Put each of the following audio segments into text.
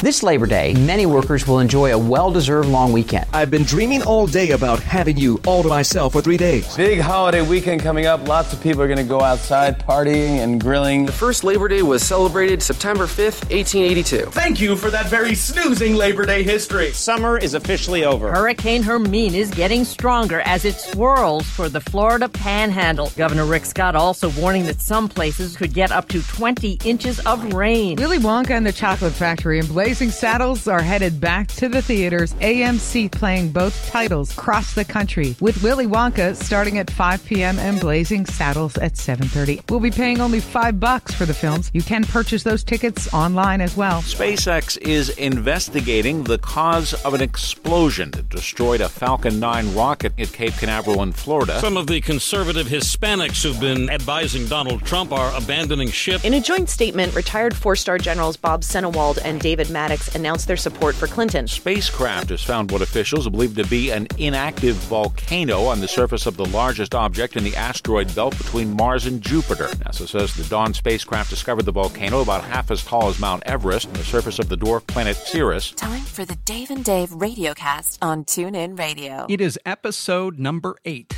This Labor Day, many workers will enjoy a well deserved long weekend. I've been dreaming all day about having you all to myself for three days. Big holiday weekend coming up. Lots of people are going to go outside partying and grilling. The first Labor Day was celebrated September 5th, 1882. Thank you for that very snoozing Labor Day history. Summer is officially over. Hurricane Hermine is getting stronger as it swirls for the Florida panhandle. Governor Rick Scott also warning that some places could get up to 20 inches of rain. Willy Wonka and the Chocolate Factory and Blazing Saddles are headed back to the theaters. AMC playing both titles across the country with Willy Wonka starting at 5 p.m. and Blazing Saddles at 7:30. We'll be paying only 5 bucks for the films. You can purchase those tickets online as well. SpaceX is investigating the cause of an explosion that destroyed a Falcon 9 rocket at Cape Canaveral in Florida. Some of the conservative Hispanics who've been advising Donald Trump are abandoning ship. In a joint statement, retired four-star generals Bob Sennewald and David Maddox announced their support for Clinton. Spacecraft has found what officials believe to be an inactive volcano on the surface of the largest object in the asteroid belt between Mars and Jupiter. NASA says the Dawn spacecraft discovered the volcano about half as tall as Mount Everest on the surface of the dwarf planet Ceres. Time for the Dave and Dave Radiocast on TuneIn Radio. It is episode number eight.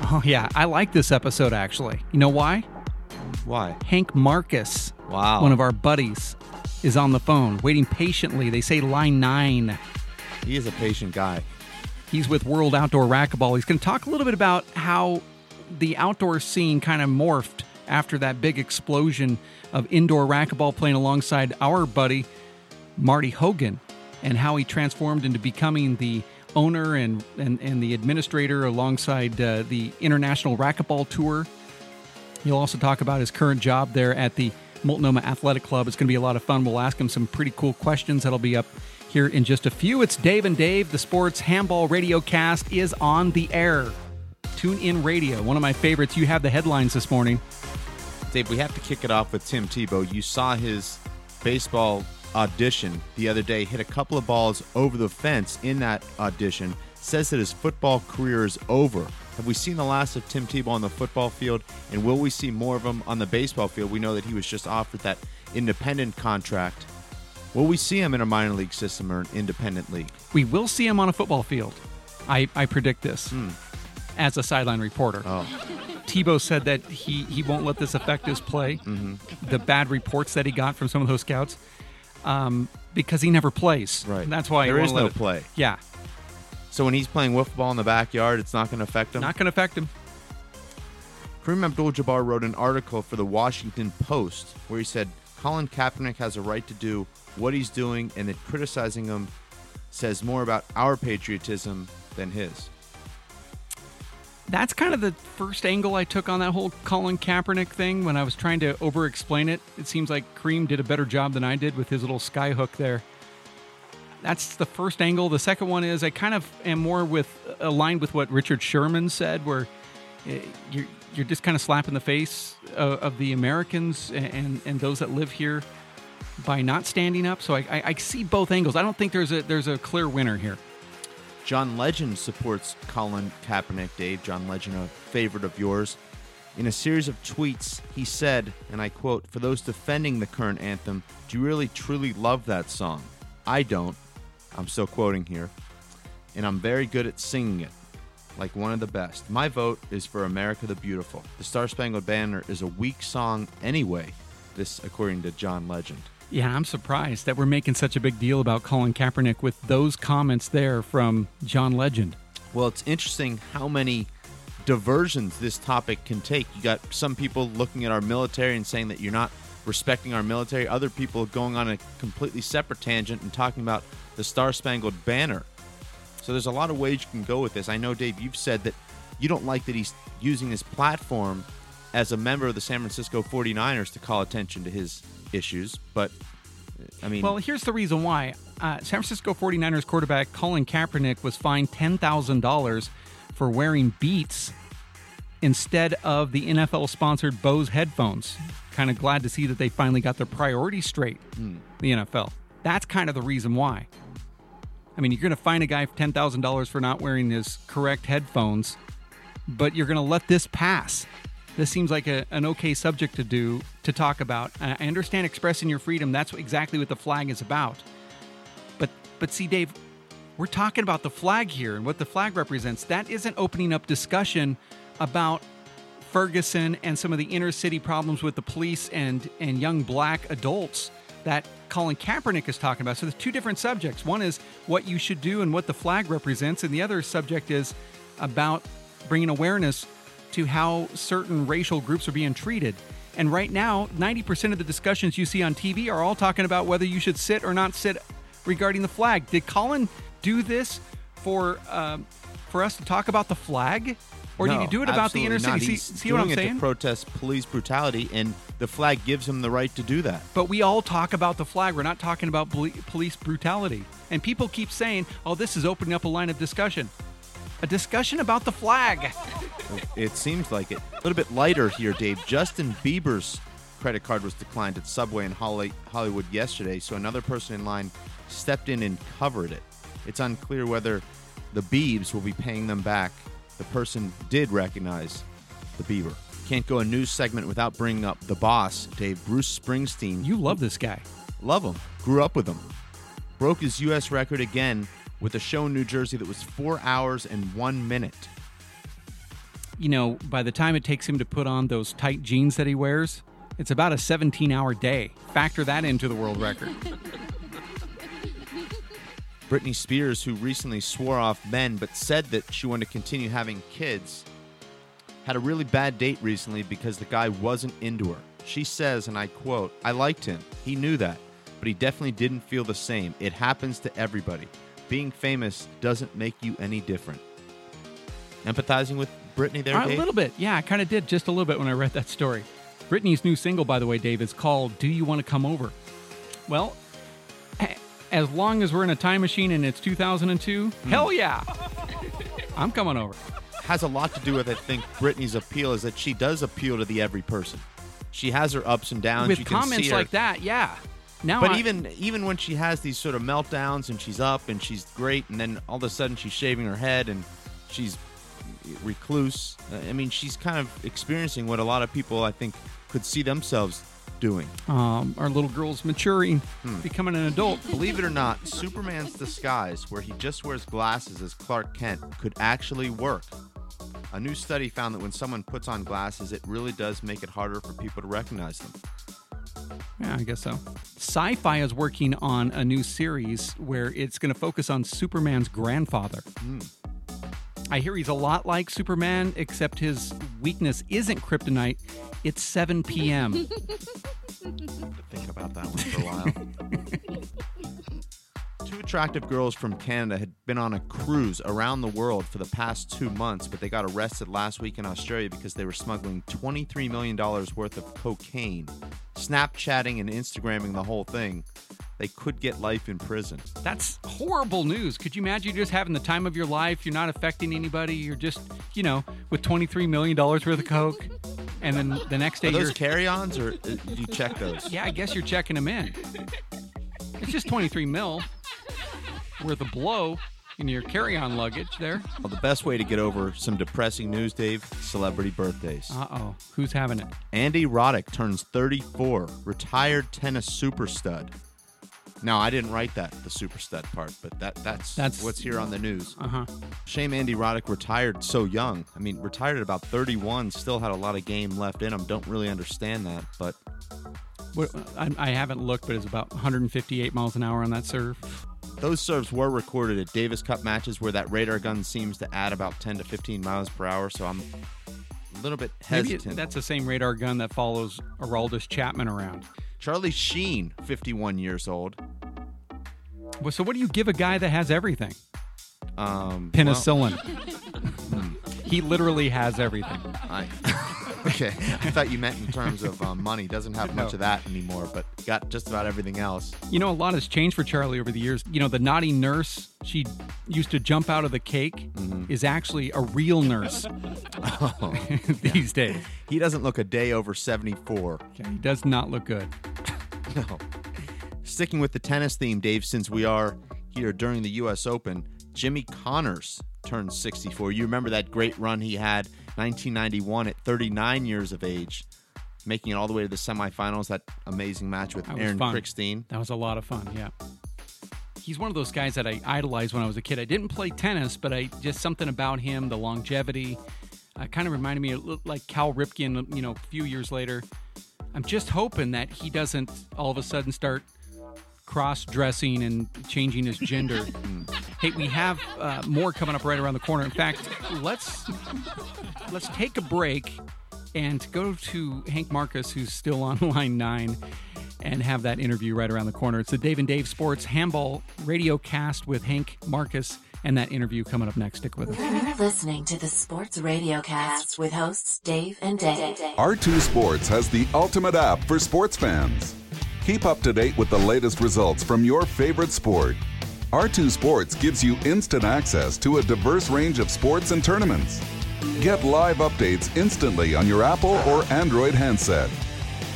Oh, yeah, I like this episode actually. You know why? Why? Hank Marcus, wow. one of our buddies, is on the phone waiting patiently. They say line nine. He is a patient guy. He's with World Outdoor Racquetball. He's going to talk a little bit about how the outdoor scene kind of morphed after that big explosion of indoor racquetball playing alongside our buddy Marty Hogan and how he transformed into becoming the owner and, and, and the administrator alongside uh, the International Racquetball Tour. He'll also talk about his current job there at the Multnomah Athletic Club. It's going to be a lot of fun. We'll ask him some pretty cool questions that'll be up here in just a few. It's Dave and Dave. The Sports Handball Radio Cast is on the air. Tune in radio, one of my favorites. You have the headlines this morning. Dave, we have to kick it off with Tim Tebow. You saw his baseball audition the other day, hit a couple of balls over the fence in that audition. Says that his football career is over. Have we seen the last of Tim Tebow on the football field? And will we see more of him on the baseball field? We know that he was just offered that independent contract. Will we see him in a minor league system or an independent league? We will see him on a football field. I, I predict this Hmm. as a sideline reporter. Oh. Tebow said that he, he won't let this affect his play. Mm-hmm. The bad reports that he got from some of those scouts, um, because he never plays. Right. That's why he there is no it- play. Yeah, So when he's playing wiffle ball in the backyard, it's not going to affect him. not going to affect him. Kareem Abdul-Jabbar wrote an article for the Washington Post where he said Colin Kaepernick has a right to do what he's doing, and that criticizing him says more about our patriotism than his. That's kind of the first angle I took on that whole Colin Kaepernick thing when I was trying to over explain it. It seems like Kareem did a better job than I did with his little sky hook there. That's the first angle. The second one is I kind of am more with aligned with what Richard Sherman said, where eh, you're you're just kind of slapping the face of, the Americans and and those that live here by not standing up. So I, I, I see both angles. I don't think there's a there's a clear winner here. John Legend supports Colin Kaepernick, Dave. John Legend, a favorite of yours. In a series of tweets, he said, and I quote, For those defending the current anthem, do you really truly love that song? I don't. I'm still quoting here. And I'm very good at singing it, like one of the best. My vote is for America the Beautiful. The Star Spangled Banner is a weak song anyway, this according to John Legend. Yeah, I'm surprised that we're making such a big deal about Colin Kaepernick with those comments there from John Legend. Well, it's interesting how many diversions this topic can take. You got some people looking at our military and saying that you're not respecting our military, other people going on a completely separate tangent and talking about the Star Spangled Banner. So there's a lot of ways you can go with this. I know, Dave, you've said that you don't like that he's using his platform as a member of the San Francisco 49ers to call attention to his issues, but I mean, Well, here's the reason why. Uh, San Francisco 49ers quarterback Colin Kaepernick was fined $10,000 for wearing Beats instead of the NFL sponsored Bose headphones. Kind of glad to see that they finally got their priorities straight, hmm. the NFL. That's kind of the reason why. I mean, you're going to fine a guy for $10,000 for not wearing his correct headphones, but you're going to let this pass. this seems like a, an okay subject to do to talk about. I understand expressing your freedom. That's exactly what the flag is about. But but see, Dave, we're talking about the flag here and what the flag represents. That isn't opening up discussion about Ferguson and some of the inner city problems with the police and and young black adults that Colin Kaepernick is talking about. So there's two different subjects. One is what you should do and what the flag represents, and the other subject is about bringing awareness to how certain racial groups are being treated. And right now, 90% of the discussions you see on TV are all talking about whether you should sit or not sit regarding the flag. Did Colin do this for um, for us to talk about the flag, or did No, he do it about the inner city? See, He's see what I'm doing it saying? To protest police brutality, and the flag gives him the right to do that. But we all talk about the flag. We're not talking about police brutality. And people keep saying, "Oh, this is opening up a line of discussion." A discussion about the flag. It seems like it. A little bit lighter here, Dave. Justin Bieber's credit card was declined at Subway in Holly- Hollywood yesterday, so another person in line stepped in and covered it. It's unclear whether the Biebs will be paying them back. The person did recognize the Beaver. Can't go a news segment without bringing up the boss, Dave Bruce Springsteen. You love this guy. Love him. Grew up with him. Broke his U.S. record again with a show in New Jersey that was four hours and one minute. You know, by the time it takes him to put on those tight jeans that he wears, it's about a 17 hour day. Factor that into the world record. Britney Spears, who recently swore off men but said that she wanted to continue having kids, had a really bad date recently because the guy wasn't into her. She says, and I quote, I liked him. He knew that, but he definitely didn't feel the same. It happens to everybody. Being famous doesn't make you any different. Empathizing with Britney there, a Dave? little bit. Yeah, I kind of did just a little bit when I read that story. Britney's new single, by the way, Dave, is called Do You Want to Come Over? Well, as long as we're in a time machine and it's 2002, Hmm. hell yeah. I'm coming over. has a lot to do with I think Britney's appeal is that she does appeal to the every person. She has her ups and downs. With you can comments like that, yeah. Now but I- even even when she has these sort of meltdowns and she's up and she's great, and then all of a sudden she's shaving her head and she's recluse. I mean, she's kind of experiencing what a lot of people I think could see themselves doing. um, our little girl's maturing, Hmm. becoming an adult. Believe it or not, Superman's disguise, where he just wears glasses as Clark Kent, could actually work. A new study found that when someone puts on glasses, it really does make it harder for people to recognize them. Yeah, I guess so. Syfy is working on a new series where it's going to focus on Superman's grandfather. Hmm. I hear he's a lot like Superman, except his weakness isn't kryptonite, it's 7 p.m. Think about that one for a while. Two attractive girls from Canada had been on a cruise around the world for the past two months, but they got arrested last week in Australia because they were smuggling $23 million worth of cocaine. Snapchatting and Instagramming the whole thing. They could get life in prison. That's horrible news. Could you imagine just having the time of your life? You're not affecting anybody. You're just, you know, with $23 million worth of coke. And then the next day Are those you're. carry-ons, or uh, do you check those? Yeah, I guess you're checking them in. It's just 23 mil worth of blow in your carry-on luggage there. Well, the best way to get over some depressing news, Dave, celebrity birthdays. Uh-oh. Who's having it? Andy Roddick turns 34, retired tennis super stud. Now, I didn't write that, the super stud part, but that that's, That's- what's here on the news. Uh-huh. Shame Andy Roddick retired so young. I mean, retired at about 31, still had a lot of game left in him. Don't really understand that, but I, I haven't looked, but it's about 158 miles an hour on that serve. Those serves were recorded at Davis Cup matches where that radar gun seems to add about 10 to 15 miles per hour, so I'm a little bit hesitant. it, that's the same radar gun that follows Aroldis Chapman around. Charlie Sheen, 51 years old. Well, so what do you give a guy that has everything? Um, Penicillin. well, he literally has everything. I, okay, I thought you meant in terms of um, money. Doesn't have much No. of that anymore, but got just about everything else. You know, a lot has changed for Charlie over the years. You know, the naughty nurse she used to jump out of the cake is actually a real nurse Oh, these days. he doesn't look a day over 74. Okay, he does not look good. No. Sticking with the tennis theme, Dave, since we are here during the U.S. Open, Jimmy Connors turned 64. You remember that great run he had 1991 at 39 years of age, making it all the way to the semifinals. That amazing match with That Aaron. Krickstein. That was a lot of fun, yeah. He's one of those guys that I idolized when I was a kid. I didn't play tennis, but I just something about him, the longevity, uh, kind of reminded me of like Cal Ripken, you know, a few years later. I'm just hoping that he doesn't all of a sudden start cross dressing and changing his gender. hey, we have uh, more coming up right around the corner. In fact, let's let's take a break and go to Hank Marcus, who's still on line nine, and have that interview right around the corner. It's the Dave and Dave Sports Handball Radio Cast with Hank Marcus, and that interview coming up next. Stick with us. You're listening to the Sports Radio Cast with hosts Dave and Dave. R2 Sports has the ultimate app for sports fans. Keep up to date with the latest results from your favorite sport. R2 Sports gives you instant access to a diverse range of sports and tournaments. Get live updates instantly on your Apple or Android handset.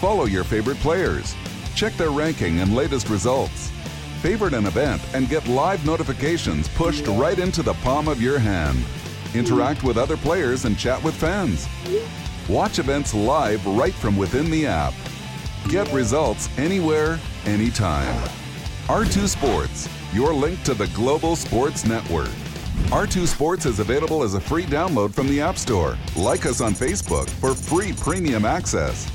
Follow your favorite players. Check their ranking and latest results. Favorite an event and get live notifications pushed right into the palm of your hand. Interact with other players and chat with fans. Watch events live right from within the app. Get results anywhere, anytime. R2 Sports, your link to the global sports network. R2 Sports is available as a free download from the App Store. Like us on Facebook for free premium access.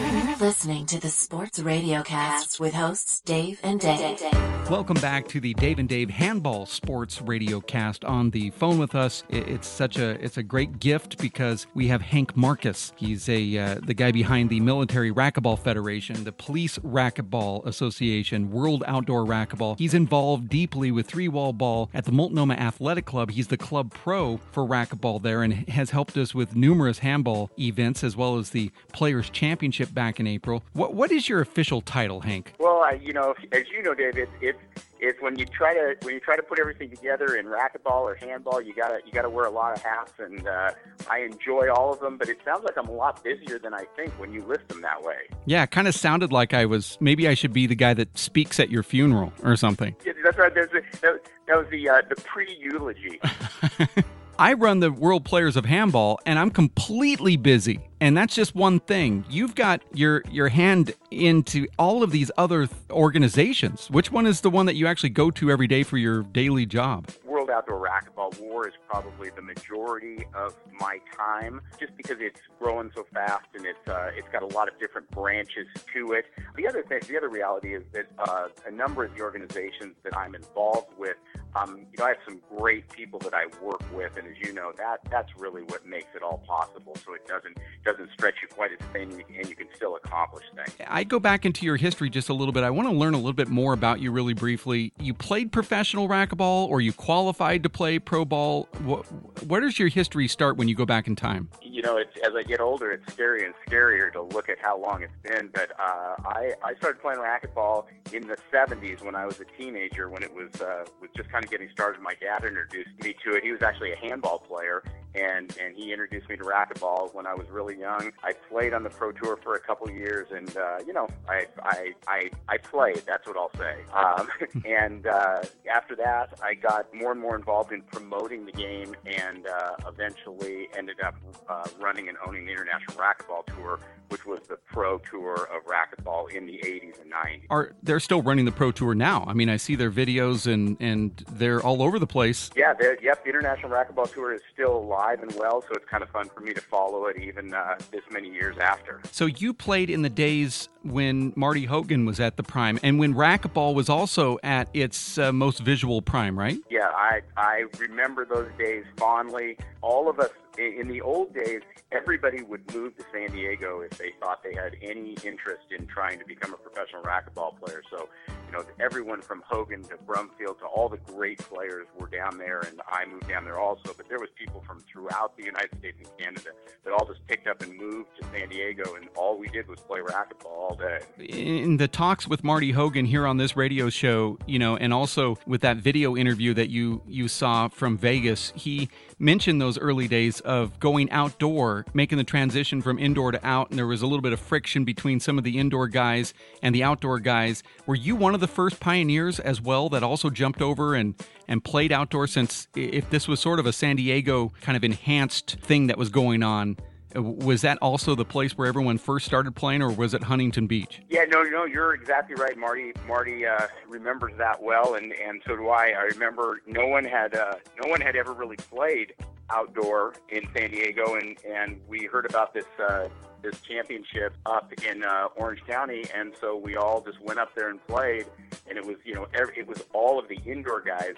You're listening to the Sports Radio Cast with hosts Dave and Dave. Welcome back to the Dave and Dave Handball Sports Radio Cast. On the phone with us, it's such a it's a great gift because we have Hank Marcus. He's a uh, the guy behind the Military Racquetball Federation, the Police Racquetball Association, World Outdoor Racquetball. He's involved deeply with three wall ball at the Multnomah Athletic Club. He's the club pro for racquetball there and has helped us with numerous handball events as well as the Players Championship back in April. What what is your official title, Hank? Well, I, you know, as you know, Dave, it's it's it's when you try to when you try to put everything together in racquetball or handball, you gotta you gotta wear a lot of hats, and uh, I enjoy all of them. But it sounds like I'm a lot busier than I think when you list them that way. Yeah, it kind of sounded like I was. Maybe I should be the guy that speaks at your funeral or something. Yeah, that's right. A, that, that was the uh, the pre eulogy. I run the World Players of Handball, and I'm completely busy. And that's just one thing. You've got your your hand into all of these other th- organizations. Which one is the one that you actually go to every day for your daily job? World Outdoor Racquetball War is probably the majority of my time, just because it's growing so fast and it's uh, it's got a lot of different branches to it. The other thing, the other reality is that uh, a number of the organizations that I'm involved with, um, you know, I have some great people that I work with, and as you know, that that's really what makes it all possible. So it doesn't doesn't stretch you quite as thin, and you can still accomplish things. I go back into your history just a little bit. I want to learn a little bit more about you really briefly. You played professional racquetball or you qualified to play pro ball. Wh- Where does your history start when you go back in time? you know, as I get older, it's scarier and scarier to look at how long it's been. But uh, I I started playing racquetball in the '70s when I was a teenager, when it was uh, was just kind of getting started. My dad introduced me to it. He was actually a handball player, and and he introduced me to racquetball when I was really young. I played on the pro tour for a couple of years, and uh, you know, I I I I played. That's what I'll say. Um, and uh, after that, I got more and more involved in promoting the game, and uh, eventually ended up uh, running and owning the International Racquetball Tour, which was the pro tour of racquetball in the 80s and 90s. Are they're still running the pro tour now? I mean, I see their videos and and they're all over the place. Yeah, yep, the International Racquetball Tour is still alive and well, so it's kind of fun for me to follow it even uh, this many years after. So you played in the days when Marty Hogan was at the prime, and when racquetball was also at its uh, most visual prime, right? Yeah, I I remember those days fondly. All of us in the old days, everybody would move to San Diego if they thought they had any interest in trying to become a professional racquetball player. So, you know, everyone from Hogan to Brumfield to all the great players were down there, and I moved down there also. But there was people from throughout the United States and Canada that all just picked up and moved to San Diego, and all we did was play racquetball all day. in the talks with Marty Hogan here on this radio show, you know, and also with that video interview that you you saw from Vegas, he mentioned those early days of going outdoor, making the transition from indoor to out, and there was a little bit of friction between some of the indoor guys and the outdoor guys. Were you one of the first pioneers as well that also jumped over and, and played outdoor? Since if this was sort of a San Diego kind of enhanced thing that was going on, was that also the place where everyone first started playing, or was it Huntington Beach? Yeah, no, no, you're exactly right. Marty, Marty uh, remembers that well, and and so do I. I remember no one had uh, no one had ever really played outdoor in San Diego, and and we heard about this. Uh, this championship up in uh, Orange County, and so we all just went up there and played. And it was, you know, every, it was all of the indoor guys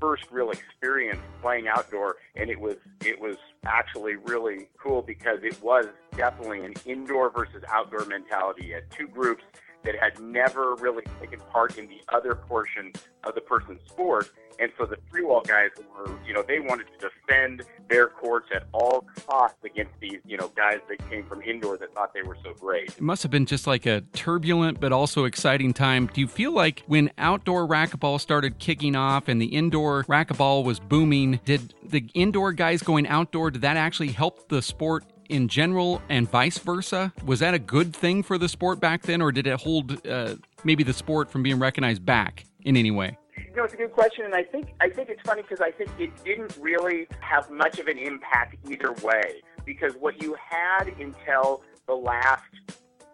first real experience playing outdoor, and it was it was actually really cool because it was definitely an indoor versus outdoor mentality. You had two groups that had never really taken part in the other portion of the person's sport. And so the three wall guys were, you know, they wanted to defend their courts at all costs against these, you know, guys that came from indoor that thought they were so great. It must have been just like a turbulent but also exciting time. Do you feel like when outdoor racquetball started kicking off and the indoor racquetball was booming, did the indoor guys going outdoor, did that actually help the sport in general and vice versa? Was that a good thing for the sport back then, or did it hold uh, maybe the sport from being recognized back in any way? You know, it's a good question, and I think I think it's funny because I think it didn't really have much of an impact either way. Because what you had until the last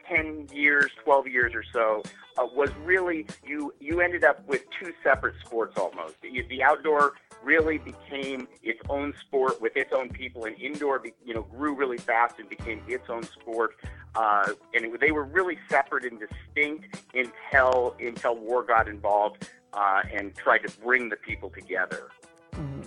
ten years, twelve years or so, uh, was really you you ended up with two separate sports almost. The, the outdoor really became its own sport with its own people, and indoor, you know, grew really fast and became its own sport. Uh, and it, they were really separate and distinct until until war got involved uh, and tried to bring the people together.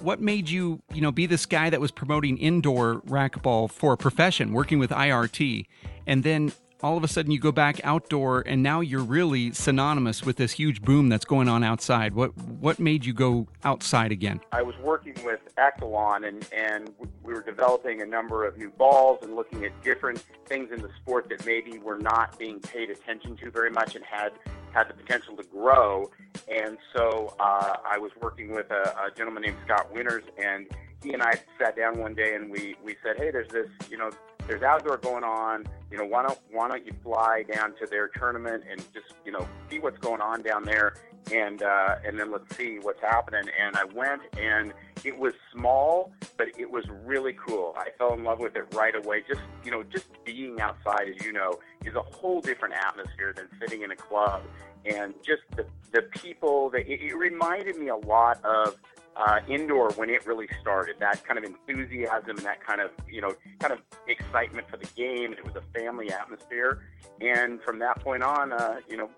What made you, you know, be this guy that was promoting indoor racquetball for a profession, working with IRT, and then all of a sudden you go back outdoor and now you're really synonymous with this huge boom that's going on outside. What what made you go outside again? I was working with Ektelon and and we were developing a number of new balls and looking at different things in the sport that maybe were not being paid attention to very much and had had the potential to grow. And so uh, I was working with a, a gentleman named Scott Winters and he and I sat down one day and we, we said, hey, there's this, you know, there's outdoor going on. You know, why don't why don't you fly down to their tournament and just you know see what's going on down there, and uh, and then let's see what's happening. And I went, and it was small, but it was really cool. I fell in love with it right away. Just you know, just being outside, as you know, is a whole different atmosphere than sitting in a club. And just the the people that it, it reminded me a lot of uh, indoor when it really started. That kind of enthusiasm and that kind of you know kind of excitement for the game. It was a family atmosphere, and from that point on, uh, you know,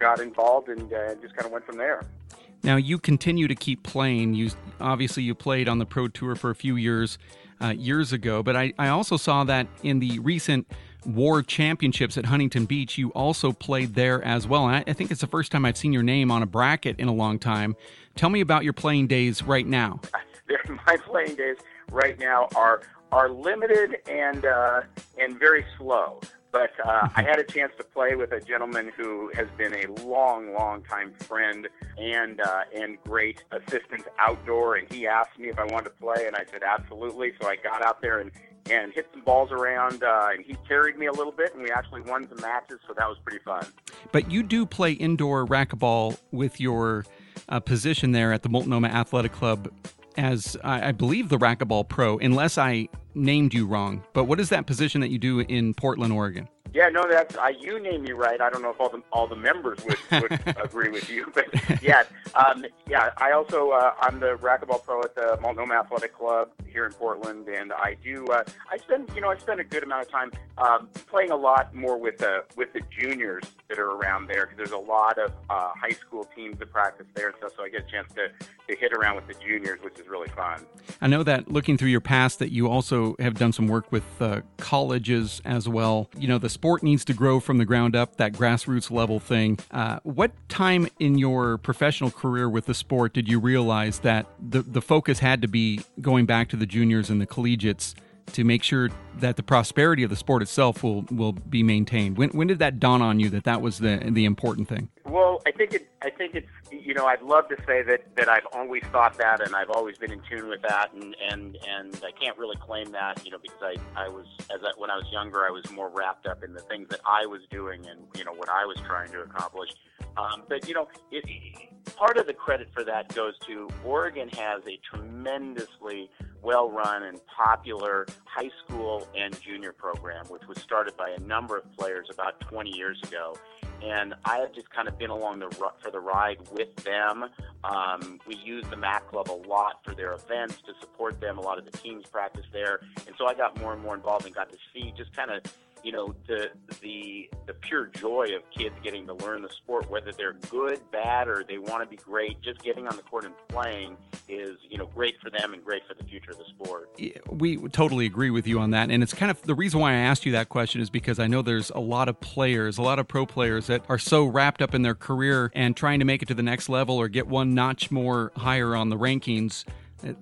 got involved and uh, just kind of went from there. Now you continue to keep playing. You obviously you played on the pro tour for a few years uh, years ago, but I, I also saw that in the recent War Championships at Huntington Beach, you also played there as well. And I, I think it's the first time I've seen your name on a bracket in a long time. Tell me about your playing days right now. My playing days right now are are limited and uh, and very slow. But uh, I had a chance to play with a gentleman who has been a long, long time friend and uh, and great assistant outdoor. And he asked me if I wanted to play, and I said absolutely. So I got out there and and hit some balls around, uh, and he carried me a little bit, and we actually won some matches. So that was pretty fun. But you do play indoor racquetball with your uh, position there at the Multnomah Athletic Club as I, I believe the racquetball pro, unless I named you wrong. But what is that position that you do in Portland, Oregon? Yeah, no, that's uh, you name me right. I don't know if all the all the members would, would agree with you, but yeah, um, yeah. I also uh, I'm the racquetball pro at the Multnomah Athletic Club here in Portland, and I do uh, I spend you know I spend a good amount of time um, playing a lot more with the with the juniors that are around there because there's a lot of uh, high school teams that practice there and stuff. So I get a chance to to hit around with the juniors, which is really fun. I know that looking through your past that you also have done some work with uh, colleges as well. You know the sport needs to grow from the ground up, that grassroots level thing. Uh, what time in your professional career with the sport did you realize that the, the focus had to be going back to the juniors and the collegiates to make sure that the prosperity of the sport itself will will be maintained. When when did that dawn on you that that was the the important thing? Well, I think it. I think it's. You know, I'd love to say that that I've always thought that, and I've always been in tune with that, and and and I can't really claim that. You know, because I I was as I, when I was younger, I was more wrapped up in the things that I was doing, and you know what I was trying to accomplish. Um, but you know, it, part of the credit for that goes to Oregon has a tremendously well run and popular high school and junior program, which was started by a number of players about 20 years ago. And I have just kind of been along the for the ride with them. Um, we use the MAC Club a lot for their events to support them. A lot of the teams practice there, and so I got more and more involved and got to see just kind of you know the the the pure joy of kids getting to learn the sport whether they're good bad or they want to be great just getting on the court and playing is you know great for them and great for the future of the sport. We totally agree with you on that and it's kind of the reason why i asked you that question is because i know there's a lot of players a lot of pro players that are so wrapped up in their career and trying to make it to the next level or get one notch more higher on the rankings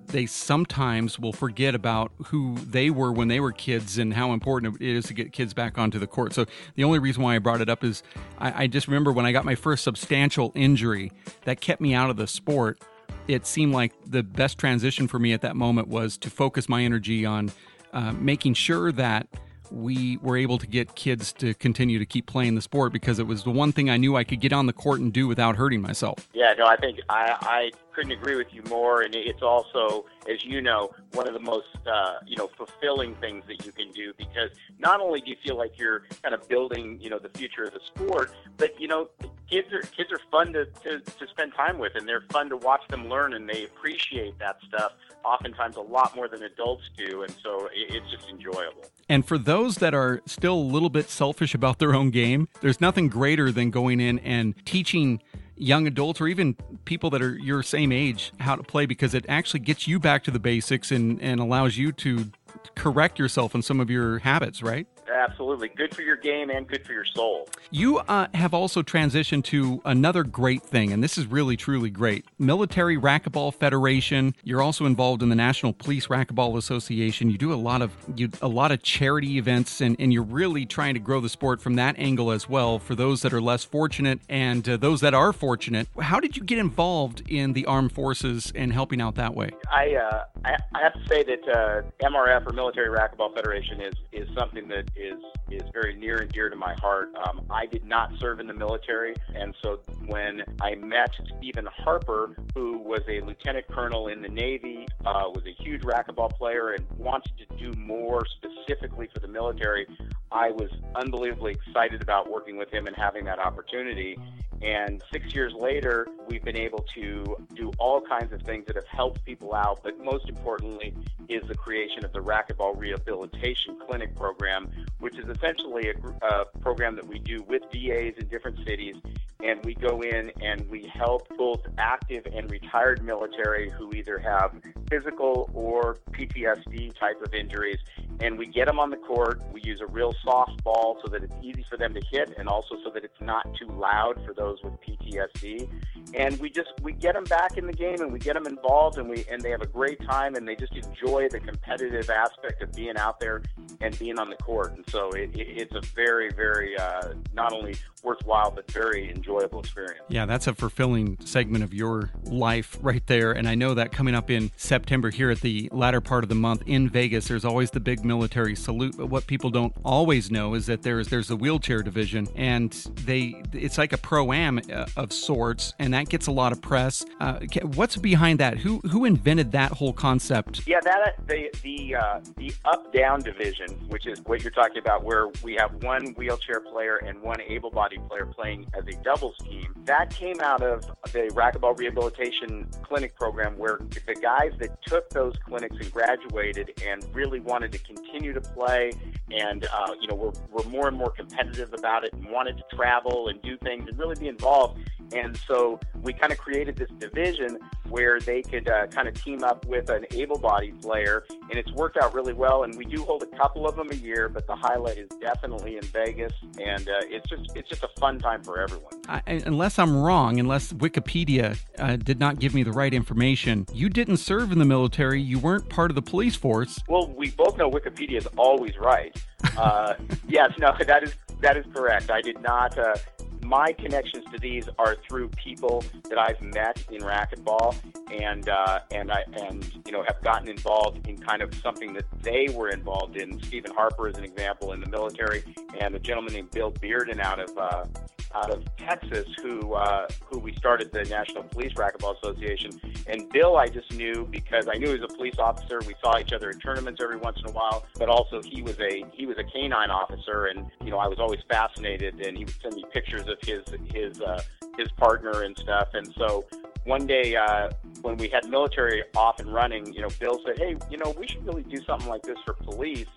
they sometimes will forget about who they were when they were kids and how important it is to get kids back onto the court. So the only reason why I brought it up is I, I just remember when I got my first substantial injury that kept me out of the sport. It seemed like the best transition for me at that moment was to focus my energy on uh, making sure that we were able to get kids to continue to keep playing the sport because it was the one thing I knew I could get on the court and do without hurting myself. Yeah, no, I think I, I couldn't agree with you more. And it's also, as you know, one of the most uh, you know fulfilling things that you can do because not only do you feel like you're kind of building you know the future of the sport, but you know kids are kids are fun to, to, to spend time with and they're fun to watch them learn and they appreciate that stuff oftentimes a lot more than adults do and so it's just enjoyable. And for those that are still a little bit selfish about their own game, there's nothing greater than going in and teaching young adults or even people that are your same age how to play because it actually gets you back to the basics and, and allows you to correct yourself in some of your habits, right? Absolutely. Good for your game and good for your soul. You uh, have also transitioned to another great thing, and this is really, truly great Military Racquetball Federation. You're also involved in the National Police Racquetball Association. You do a lot of you, a lot of charity events, and, and you're really trying to grow the sport from that angle as well for those that are less fortunate and uh, those that are fortunate. How did you get involved in the armed forces and helping out that way? I, uh, I, I, have to say that uh, MRF or Military Racquetball Federation is, is something that is is very near and dear to my heart. Um, I did not serve in the military, and so when I met Stephen Harper, who was a lieutenant colonel in the Navy, uh, was a huge racquetball player, and wanted to do more specifically for the military, I was unbelievably excited about working with him and having that opportunity. And six years later, we've been able to do all kinds of things that have helped people out, but most importantly is the creation of the Racquetball Rehabilitation Clinic program, which is essentially a, a program that we do with VAs in different cities. And we go in and we help both active and retired military who either have physical or PTSD type of injuries. And we get them on the court. We use a real soft ball so that it's easy for them to hit and also so that it's not too loud for those with PTSD. And we just we get them back in the game and we get them involved and we and they have a great time and they just enjoy the competitive aspect of being out there and being on the court. And so it, it, it's a very very uh, not only worthwhile but very enjoyable experience. Yeah, that's a fulfilling segment of your life right there. And I know that coming up in September here at the latter part of the month in Vegas, there's always the big military salute. But what people don't always know is that there's there's a wheelchair division, and they it's like a pro am uh, of sorts, and that gets a lot of press. Uh, what's behind that? Who who invented that whole concept? Yeah, that the the uh, the up down division, which is what you're talking about, where we have one wheelchair player and one able-bodied player playing as a doubles team. That came out of the racquetball rehabilitation clinic program, where the guys that took those clinics and graduated and really wanted to continue to play and uh, you know we're we're more and more competitive about it and wanted to travel and do things and really be involved. And so we kind of created this division where they could uh, kind of team up with an able-bodied player, and it's worked out really well. And we do hold a couple of them a year, but the highlight is definitely in Vegas, and uh, it's just it's just a fun time for everyone. I, unless I'm wrong, unless Wikipedia uh, did not give me the right information, you didn't serve in the military. You weren't part of the police force. Well, we both know Wikipedia is always right. Uh, yes, no, that is that is correct. I did not. Uh, my connections to these are through people that I've met in racquetball, and uh, and I and you know have gotten involved in kind of something that they were involved in. Stephen Harper is an example in the military, and a gentleman named Bill Bearden out of uh, out of Texas who uh, who we started the National Police Racquetball Association. And Bill, I just knew because I knew he was a police officer. We saw each other at tournaments every once in a while, but also he was a he was a canine officer, and you know I was always fascinated. And he would send me pictures of his his uh, his partner and stuff. And so one day uh, when we had military off and running, you know, Bill said, "Hey, you know, we should really do something like this for police."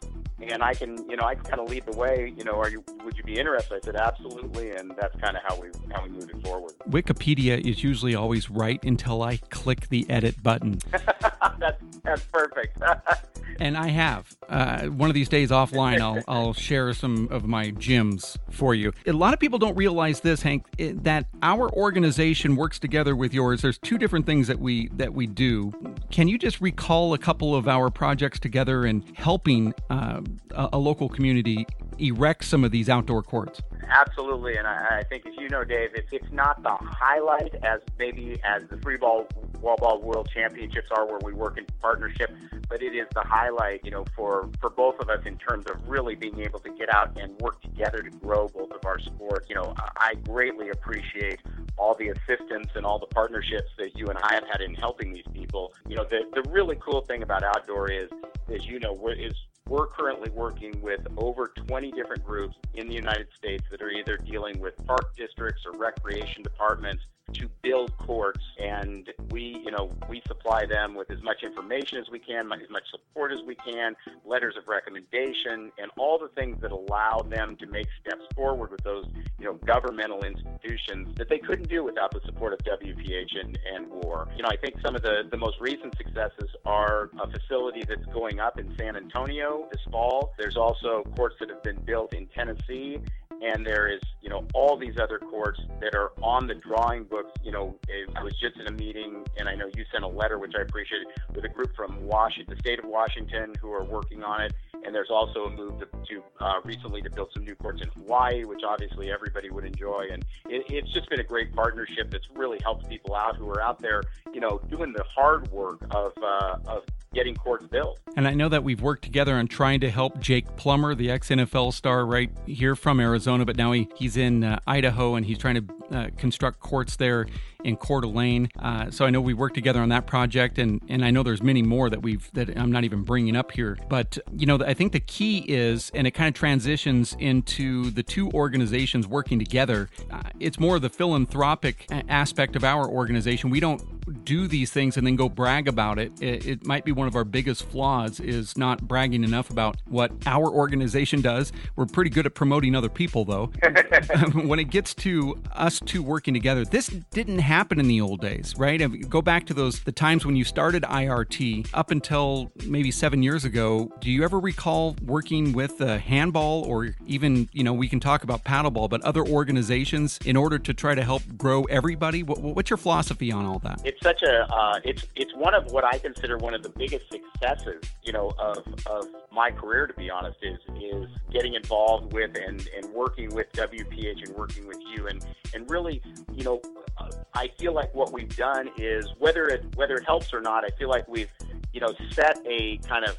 and I can, you know, I can kind of lead the way. You know, are you? Would you be interested? I said absolutely, and that's kind of how we how we moved it forward. Wikipedia is usually always right until I click the edit button. that's that's perfect. and I have. Uh, one of these days offline, I'll I'll share some of my gyms for you. A lot of people don't realize this, Hank, that our organization works together with yours. There's two different things that we that we do. Can you just recall a couple of our projects together and helping uh, a, a local community erect some of these outdoor courts? Absolutely, and I, I think, as you know, Dave, it's it's not the highlight as maybe as the free ball wall ball world championships are, where we work in partnership, but it is the highlight, you know, for for both of us in terms of really being able to get out and work together to grow both of our sports. You know, I greatly appreciate all the assistance and all the partnerships that you and I have had in helping these people. You know, the the really cool thing about outdoor is, as you know, is we're currently working with over 20 different groups in the United States that are either dealing with park districts or recreation departments to build courts and we you know we supply them with as much information as we can as much support as we can letters of recommendation and all the things that allow them to make steps forward with those you know governmental institutions that they couldn't do without the support of WPH and, and WAR. You know I think some of the the most recent successes are a facility that's going up in San Antonio this fall. There's also courts that have been built in Tennessee and there is you know all these other courts that are on the drawing books you know i was just in a meeting and i know you sent a letter which i appreciated with a group from washington the state of washington who are working on it and there's also a move to, to uh, recently to build some new courts in Hawaii, which obviously everybody would enjoy. And it, it's just been a great partnership that's really helped people out who are out there, you know, doing the hard work of uh, of getting courts built. And I know that we've worked together on trying to help Jake Plummer, the ex NFL star, right here from Arizona, but now he, he's in uh, Idaho and he's trying to uh, construct courts there in Coeur d'Alene. Uh, so I know we worked together on that project, and and I know there's many more that we've that I'm not even bringing up here. But you know, I think the key is, and it kind of transitions into the two organizations working together. Uh, it's more of the philanthropic aspect of our organization. We don't do these things and then go brag about it. it. It might be one of our biggest flaws is not bragging enough about what our organization does. We're pretty good at promoting other people, though. when it gets to us two working together, this didn't happen in the old days, right? If Go back to those the times when you started IRT up until maybe seven years ago. Do you ever recall working with a handball or even you know we can talk about paddleball, but other organizations in order to try to help grow everybody? What, what's your philosophy on all that? It's such a uh, it's it's one of what I consider one of the biggest successes, you know, of of my career. To be honest, is is getting involved with and and working with WPH and working with you and and really, you know, I feel like what we've done is whether it whether it helps or not, I feel like we've you know set a kind of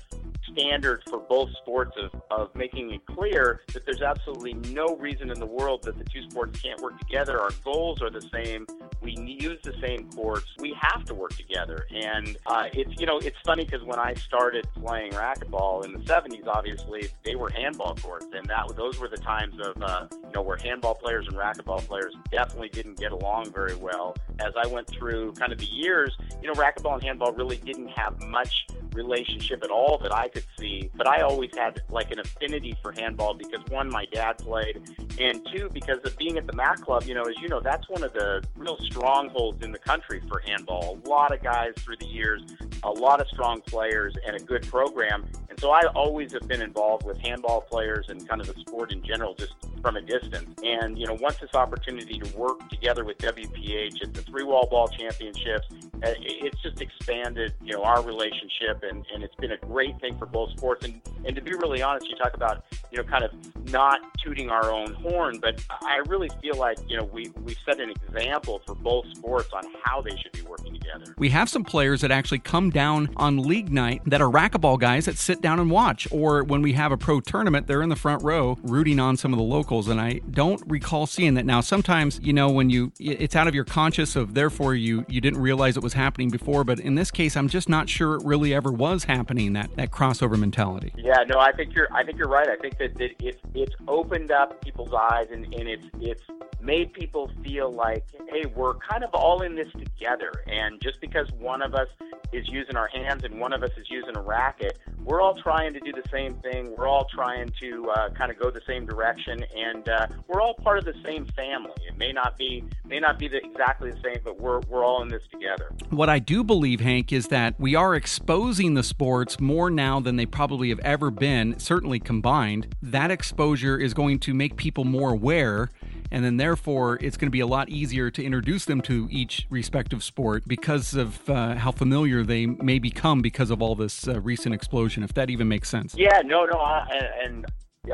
standard for both sports of, of making it clear that there's absolutely no reason in the world that the two sports can't work together. Our goals are the same. We use the same courts. We have to work together. And uh, it's, you know, it's funny because when I started playing racquetball in the 70s, obviously, they were handball courts. And that those were the times of, uh, you know, where handball players and racquetball players definitely didn't get along very well. As I went through kind of the years, you know, racquetball and handball really didn't have much relationship at all that I could see. But I always had like an affinity for handball because one, my dad played, and two, because of being at the MAC Club. You know, as you know, that's one of the real strongholds in the country for handball. A lot of guys through the years, a lot of strong players, and a good program. And so I always have been involved with handball players and kind of the sport in general, just from a distance. And you know, once this opportunity to work together with WPH at the three wall ball championships, uh, it's just expanded, you know, our relationship, and, and it's been a great thing for sports. And and to be really honest, you talk about you know kind of not tooting our own horn, but I really feel like you know we we set an example for both sports on how they should be working together. We have some players that actually come down on league night that are racquetball guys that sit down and watch, or when we have a pro tournament, they're in the front row rooting on some of the locals. And I don't recall seeing that. Now, sometimes you know when you it's out of your conscious of therefore you you didn't realize it was happening before, but in this case, I'm just not sure it really ever was happening that that crossover mentality. Yeah, no, I think you're I think you're right. I think that, that it's it's opened up people's eyes and, and it's it's made people feel like, hey, we're kind of all in this together. And just because one of us is using our hands and one of us is using a racket, we're all trying to do the same thing. We're all trying to uh, kind of go the same direction, and uh, we're all part of the same family. It may not be may not be the, exactly the same, but we're we're all in this together. What I do believe, Hank, is that we are exposing the sports more now than they probably have ever been. Certainly combined, that exposure is going to make people more aware and then therefore it's going to be a lot easier to introduce them to each respective sport because of uh, how familiar they may become because of all this uh, recent explosion if that even makes sense. Yeah no no I, and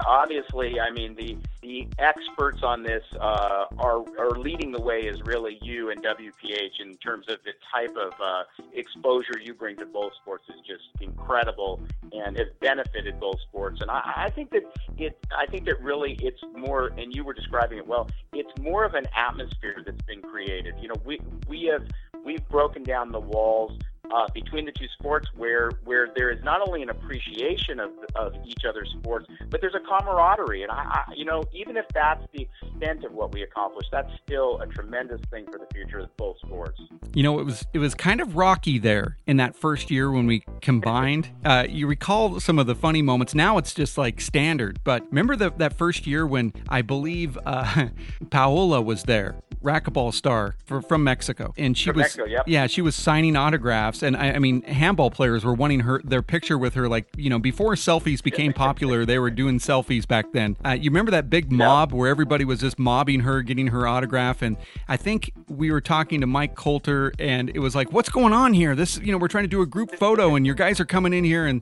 obviously, I mean the the experts on this uh, are are leading the way is really you and WPH in terms of the type of uh, exposure you bring to both sports is just incredible and has benefited both sports. And I, I think that it I think that really it's more and you were describing it well. It's more of an atmosphere that's been created. You know, we we have we've broken down the walls uh, between the two sports where where there is not only an appreciation of, of each other's sports, but there's a camaraderie. And I, I, you know, even if that's the extent of what we accomplish, that's still a tremendous thing for the future of both sports. You know, it was it was kind of rocky there in that first year when we combined. Uh, you recall some of the funny moments. Now it's just like standard. But remember the, that first year when I believe uh, Paola was there, racquetball star for, from Mexico, and she from was Mexico, yep. yeah she was signing autographs, and I, I, mean handball players were wanting her their picture with her. Like you know before selfies became popular, they were doing selfies back then. Uh, you remember that big mob yep. where everybody was just mobbing her, getting her autograph, and I think we were talking to Mike Coulter, and it was like, what's going on here? This you know we're trying to do a group photo, and your guys are coming in here and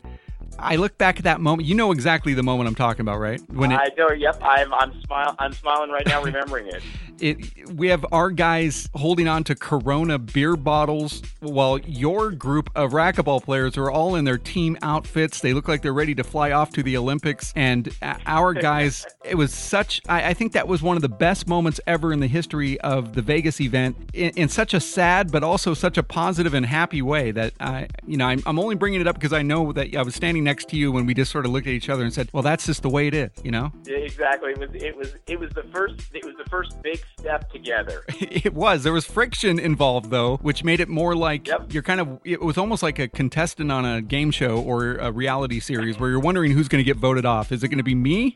I look back at that moment. You know exactly the moment I'm talking about, right? When it, I know. Yep. I'm I'm smile I'm smiling right now, remembering it. It we have our guys holding on to Corona beer bottles, while your group of racquetball players are all in their team outfits. They look like they're ready to fly off to the Olympics, and uh, our guys. it was such. I, I, think that was one of the best moments ever in the history of the Vegas event, in, in such a sad but also such a positive and happy way. That I, you know, I'm, I'm only bringing it up because I know that I was standing next to you when we just sort of looked at each other and said, "Well, that's just the way it is," you know? Exactly. It was. It was. It was the first. It was the first big step together. it was. There was friction involved though, which made it more like yep. you're kind of. It was almost like a contestant on a game show or a reality series where you're wondering who's going to get voted off. Is it going to be me?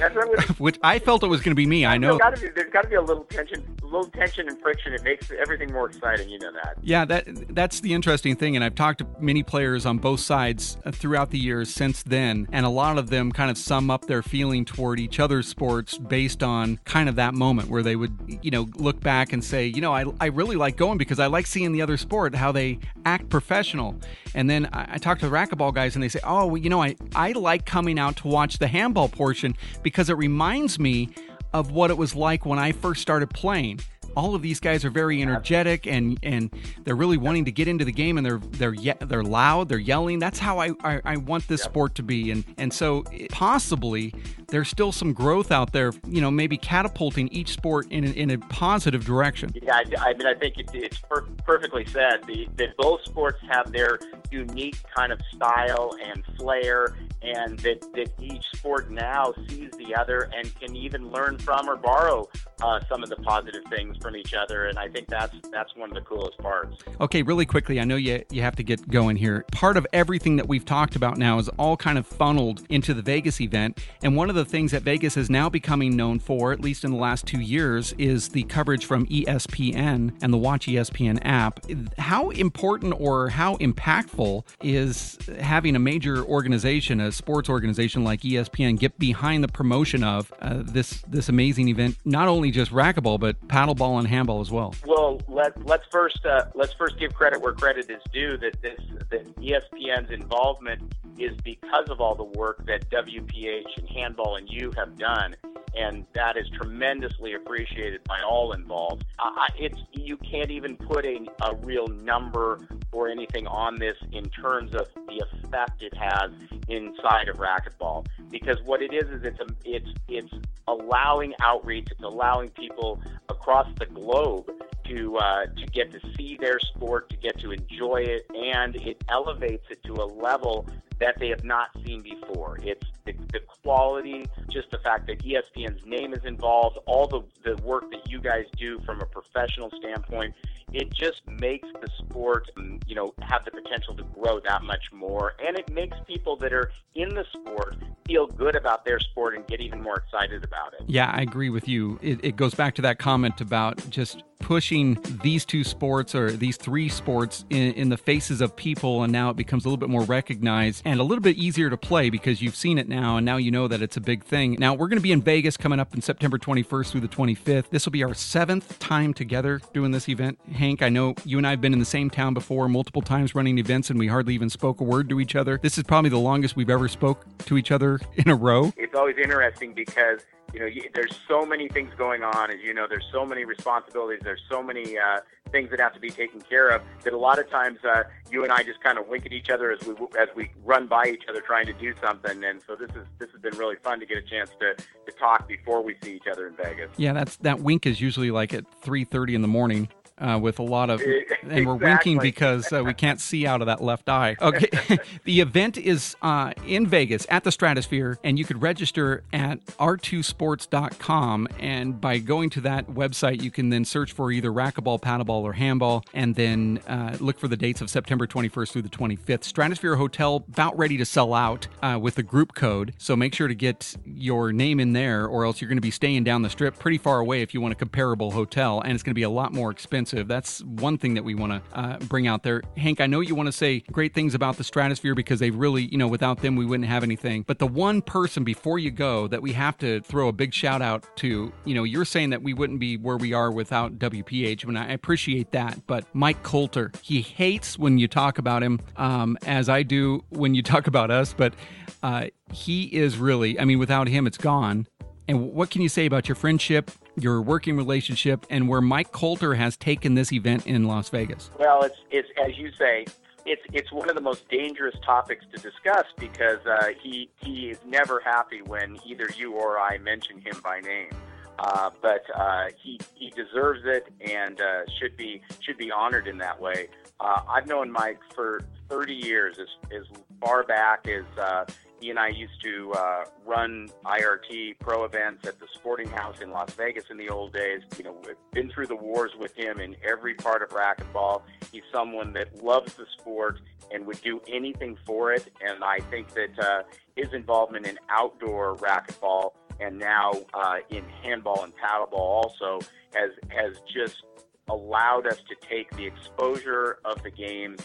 Which I felt it was going to be me. I know. There's got, be, there's got to be a little tension, a little tension and friction. It makes everything more exciting. You know that. Yeah, that that's the interesting thing. And I've talked to many players on both sides throughout the years since then, and a lot of them kind of sum up their feeling toward each other's sports based on kind of that moment where they would, you know, look back and say, you know, I, I really like going because I like seeing the other sport how they act professional. And then I, I talk to the racquetball guys and they say, oh, well, you know, I I like coming out to watch the handball portion because it reminds me of what it was like when I first started playing. All of these guys are very energetic and and they're really wanting to get into the game and they're they're ye- they're loud, they're yelling. That's how I, I, I want this yep. sport to be. And and so possibly there's still some growth out there. You know, maybe catapulting each sport in a, in a positive direction. Yeah, I, I mean, I think it, it's per- perfectly said. The, that both sports have their unique kind of style and flair and that, that each sport now sees the other and can even learn from or borrow uh, some of the positive things from each other. And I think that's that's one of the coolest parts. Okay, really quickly, I know you you have to get going here. Part of everything that we've talked about now is all kind of funneled into the Vegas event, and one of the things that Vegas is now becoming known for, at least in the last two years, is the coverage from ESPN and the Watch ESPN app. How important or how impactful is having a major organization, a sports organization like ESPN, get behind the promotion of uh, this this amazing event? Not only just racquetball, but paddleball and handball as well. Well, let let's first uh, let's first give credit where credit is due. That this that ESPN's involvement is because of all the work that WPH and Handball and you have done, and that is tremendously appreciated by all involved. Uh, it's you can't even put a, a real number or anything on this in terms of the effect it has inside of racquetball because what it is is it's a, it's it's allowing outreach, it's allowing people across the globe to uh, to get to see their sport, to get to enjoy it, and it elevates it to a level that they have not seen before. It's the, the quality, just the fact that ESPN's name is involved, all the, the work that you guys do from a professional standpoint it just makes the sport, you know, have the potential to grow that much more. And it makes people that are in the sport feel good about their sport and get even more excited about it. Yeah, I agree with you. It, it goes back to that comment about just pushing these two sports or these three sports in, in, the faces of people, and now it becomes a little bit more recognized and a little bit easier to play because you've seen it now, and now you know that it's a big thing. Now, we're going to be in Vegas coming up in September 21st through the 25th. This will be our seventh time together doing this event. Hank, I know you and I have been in the same town before multiple times running events, and we hardly even spoke a word to each other. This is probably the longest we've ever spoke to each other in a row. It's always interesting because you know, you, there's so many things going on, as you know, there's so many responsibilities, there's so many uh, things that have to be taken care of that a lot of times uh, you and I just kind of wink at each other as we as we run by each other trying to do something. And so this is this has been really fun to get a chance to, to talk before we see each other in Vegas. Yeah, that's that wink is usually like at 3:30 in the morning uh, with a lot of, and we're winking because uh, we can't see out of that left eye. Okay, the event is uh, in Vegas at the Stratosphere, and you could register at r2sports.com. And by going to that website, you can then search for either racquetball, paddleball, or handball, and then uh, look for the dates of September 21st through the 25th. Stratosphere Hotel about ready to sell out uh, with the group code, so make sure to get your name in there, or else you're going to be staying down the strip pretty far away if you want a comparable hotel, and it's going to be a lot more expensive expensive. That's one thing that we want to uh, bring out there. Hank, I know you want to say great things about the Stratosphere because they really, you know, without them, we wouldn't have anything. But the one person before you go that we have to throw a big shout out to, you know, you're saying that we wouldn't be where we are without WPH, and I appreciate that. But Mike Coulter, he hates when you talk about him, um, as I do when you talk about us, but uh, he is really, I mean, without him, it's gone. And what can you say about your friendship, your working relationship, and where Mike Coulter has taken this event in Las Vegas? Well, it's it's as you say, it's it's one of the most dangerous topics to discuss because uh, he he is never happy when either you or I mention him by name. Uh, but uh, he he deserves it and uh, should be should be honored in that way. Uh, I've known Mike for 30 years, as as far back as uh, he and I used to uh, run IRT pro events at the Sporting House in Las Vegas in the old days. You know, we've been through the wars with him in every part of racquetball. He's someone that loves the sport and would do anything for it. And I think that uh, his involvement in outdoor racquetball and now uh, in handball and paddleball also has has just allowed us to take the exposure of the game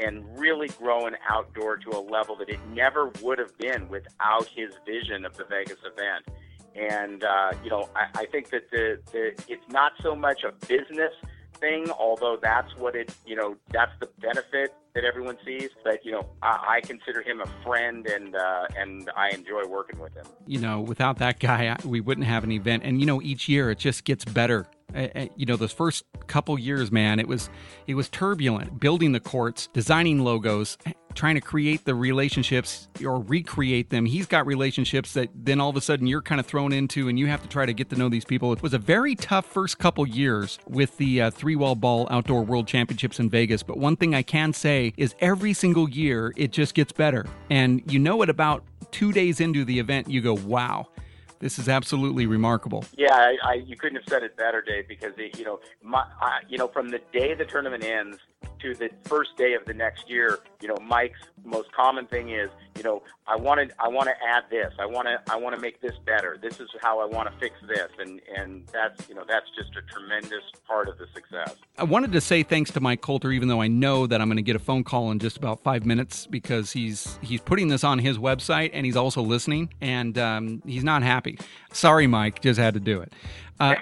and really growing outdoor to a level that it never would have been without his vision of the Vegas event. And uh, you know, I, I think that the, the it's not so much a business thing, although that's what it you know that's the benefit that everyone sees. But you know, I, I consider him a friend, and uh, and I enjoy working with him. You know, without that guy, we wouldn't have an event. And you know, each year it just gets better you know those first couple years man it was it was turbulent building the courts designing logos trying to create the relationships or recreate them he's got relationships that then all of a sudden you're kind of thrown into and you have to try to get to know these people it was a very tough first couple years with the uh, three wall ball outdoor world championships in vegas but one thing i can say is every single year it just gets better and you know it about two days into the event, you go, wow, this is absolutely remarkable. Yeah, I, I, you couldn't have said it better, Dave. Because it, you know, my, I, you know, from the day the tournament ends to the first day of the next year, you know, Mike's most common thing is, you know, I wanted, I want to add this, I want to, I want to make this better. This is how I want to fix this, and and that's, you know, that's just a tremendous part of the success. I wanted to say thanks to Mike Coulter, even though I know that I'm going to get a phone call in just about five minutes because he's he's putting this on his website and he's also listening, and um, he's not happy. Sorry, Mike, just had to do it. Uh,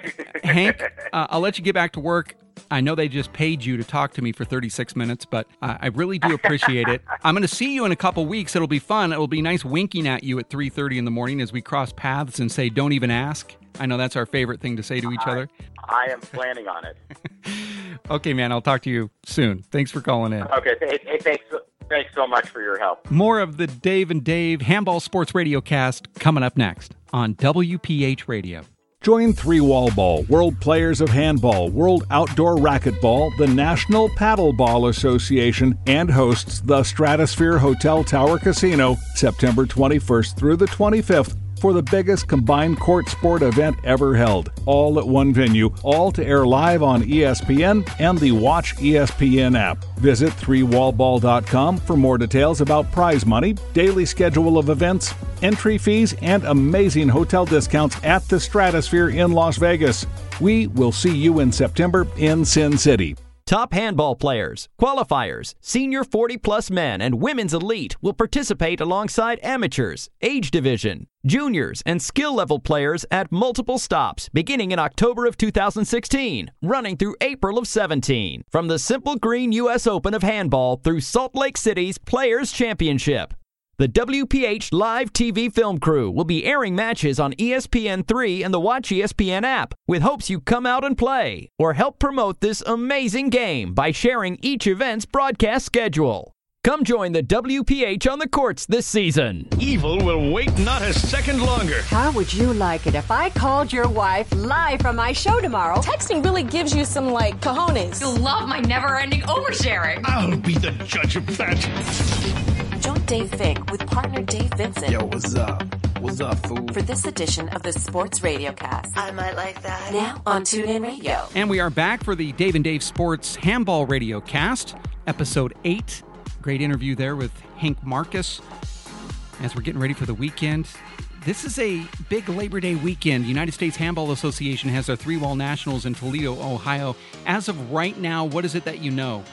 Hank, uh, I'll let you get back to work. I know they just paid you to talk to me for 36 minutes, but uh, I really do appreciate it. I'm going to see you in a couple weeks. It'll be fun. It'll be nice winking at you at 3:30 in the morning as we cross paths and say, "Don't even ask." I know that's our favorite thing to say to each I, other. I am planning on it. okay, man. I'll talk to you soon. Thanks for calling in. Okay. Hey, hey, thanks. Thanks so much for your help. More of the Dave and Dave Handball Sports Radio cast coming up next on WPH Radio. Join Three Wall Ball, World Players of Handball, World Outdoor Racquetball, the National Paddleball Association, and hosts the Stratosphere Hotel Tower Casino September 21st through the 25th for the biggest combined court sport event ever held. All at one venue, all to air live on ESPN and the Watch ESPN app. Visit 3wallball.com for more details about prize money, daily schedule of events, entry fees, and amazing hotel discounts at the Stratosphere in Las Vegas. We will see you in September in Sin City. Top handball players, qualifiers, senior 40 plus men, and women's elite will participate alongside amateurs, age division, juniors, and skill level players at multiple stops beginning in October of 2016, running through April of 17. From the Simple Green U.S. Open of Handball through Salt Lake City's Players Championship. The WPH Live TV film crew will be airing matches on ESPN3 and the Watch ESPN app with hopes you come out and play or help promote this amazing game by sharing each event's broadcast schedule. Come join the WPH on the courts this season. Evil will wait not a second longer. How would you like it if I called your wife live from my show tomorrow? Texting really gives you some, like, cojones. You'll love my never ending oversharing. I'll be the judge of that. Join Dave Fink with partner Dave Vincent. Yo, what's up? What's up, fool? For this edition of the Sports Radio Cast. I might like that. Now on TuneIn Radio. And we are back for the Dave and Dave Sports Handball Radio Cast, episode 8. Great interview there with Hank Marcus as we're getting ready for the weekend. This is a big Labor Day weekend. United States Handball Association has their three wall nationals in Toledo, Ohio. As of right now, what is it that you know?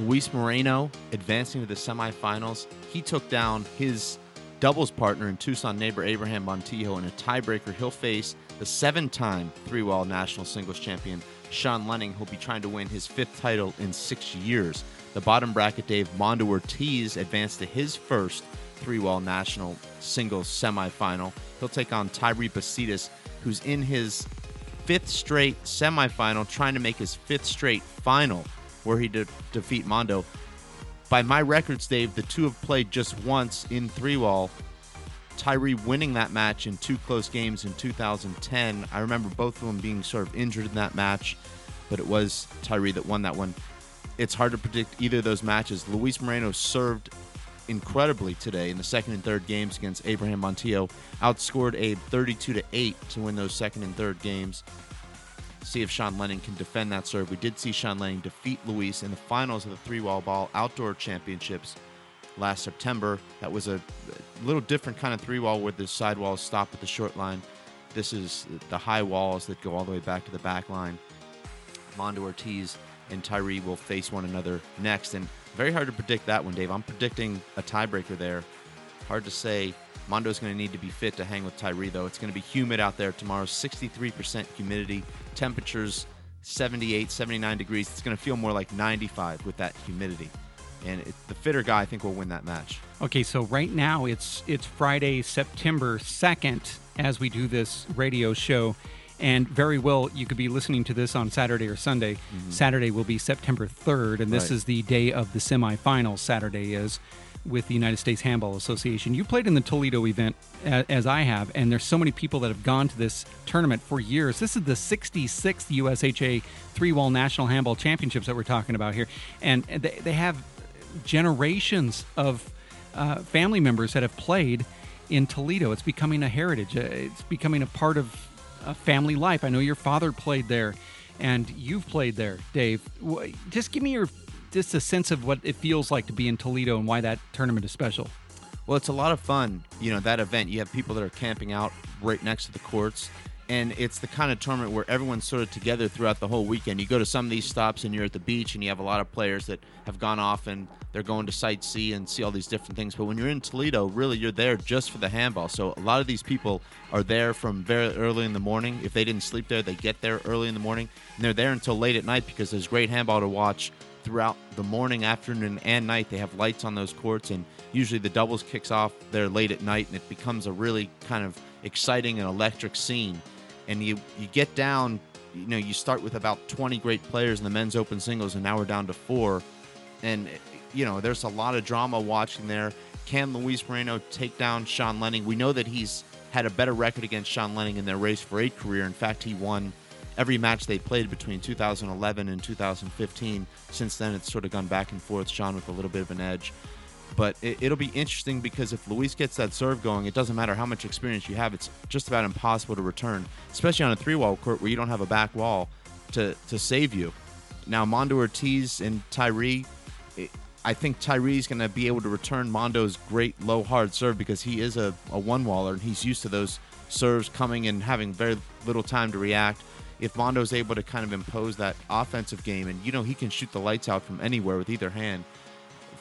Luis Moreno advancing to the semifinals. He took down his doubles partner in Tucson neighbor Abraham Montijo in a tiebreaker. He'll face the seven time three wall national singles champion Sean Lenning, who'll be trying to win his fifth title in six years. The bottom bracket, Dave Mondo Ortiz advanced to his first three wall national singles semifinal. He'll take on Tyree Bastidas, who's in his fifth straight semifinal, trying to make his fifth straight final where he did defeat Mondo. By my records, Dave, the two have played just once in three wall. Tyree winning that match in two close games in 2010. I remember both of them being sort of injured in that match, but it was Tyree that won that one. It's hard to predict either of those matches. Luis Moreno served incredibly today in the second and third games against Abraham Montijo, outscored Abe 32 to 8 to win those second and third games see if Sean Lenning can defend that serve. We did see Sean Lenning defeat Luis in the finals of the three wall ball outdoor championships last September. That was a little different kind of three wall where the side walls stop at the short line. This is the high walls that go all the way back to the back line. Mondo Ortiz and Tyree will face one another next. And very hard to predict that one, Dave. I'm predicting a tiebreaker there. Hard to say. Mondo's going to need to be fit to hang with Tyree, though. It's going to be humid out there tomorrow 63% humidity, temperatures 78, 79 degrees. It's going to feel more like 95 with that humidity. And it, the fitter guy, I think, will win that match. Okay, so right now it's it's Friday, September 2nd, as we do this radio show. And very well, you could be listening to this on Saturday or Sunday. Mm-hmm. Saturday will be September 3rd, and this right. is the day of the semifinals. Saturday is with the United States Handball Association. You played in the Toledo event, as I have, and there's so many people that have gone to this tournament for years. This is the 66th USHA three wall national handball championships that we're talking about here, and they, they have generations of uh, family members that have played in Toledo. It's becoming a heritage. Uh, it's becoming a part of a family life. I know your father played there, and you've played there, Dave. Just give me your just a sense of what it feels like to be in Toledo and why that tournament is special. Well, it's a lot of fun. You know, that event, you have people that are camping out right next to the courts. And it's the kind of tournament where everyone's sort of together throughout the whole weekend. You go to some of these stops and you're at the beach and you have a lot of players that have gone off and they're going to sightsee and see all these different things. But when you're in Toledo, really you're there just for the handball. So a lot of these people are there from very early in the morning. If they didn't sleep there, they get there early in the morning and they're there until late at night because there's great handball to watch throughout the morning, afternoon, and night. They have lights on those courts, and usually the doubles kicks off there late at night, and it becomes a really kind of exciting and electric scene. And you you get down, you know, you start with about 20 great players in the men's open singles, and now we're down to four. And you know, there's a lot of drama watching there. Can Luis Moreno take down Sean Lenning? We know that he's had a better record against Sean Lenning in their race for eight career. In fact, he won every match they played between 2011 and 2015. Since then, it's sort of gone back and forth. Sean with a little bit of an edge. But it, it'll be interesting because if Luis gets that serve going, it doesn't matter how much experience you have. It's just about impossible to return, especially on a three-wall court where you don't have a back wall to to save you. Now, Mondo Ortiz and Tyree, I think Tyree's going to be able to return Mondo's great low hard serve because he is a, a one waller and he's used to those serves coming and having very little time to react. If Mondo's able to kind of impose that offensive game, and you know he can shoot the lights out from anywhere with either hand,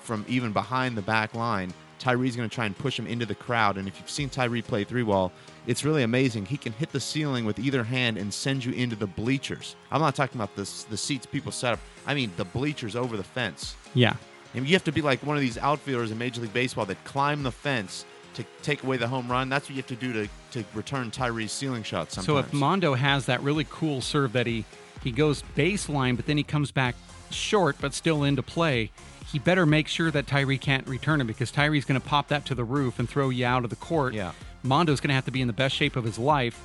from even behind the back line, Tyree's going to try and push him into the crowd. And if you've seen Tyree play three wall, it's really amazing. He can hit the ceiling with either hand and send you into the bleachers. I'm not talking about the the seats people set up. I mean the bleachers over the fence. Yeah. And you have to be like one of these outfielders in Major League Baseball that climb the fence to take away the home run. That's what you have to do to, to return Tyree's ceiling shots sometimes. So if Mondo has that really cool serve that he he goes baseline, but then he comes back short, but still into play, he better make sure that Tyree can't return it because Tyree's going to pop that to the roof and throw you out of the court. Yeah. Mondo's going to have to be in the best shape of his life.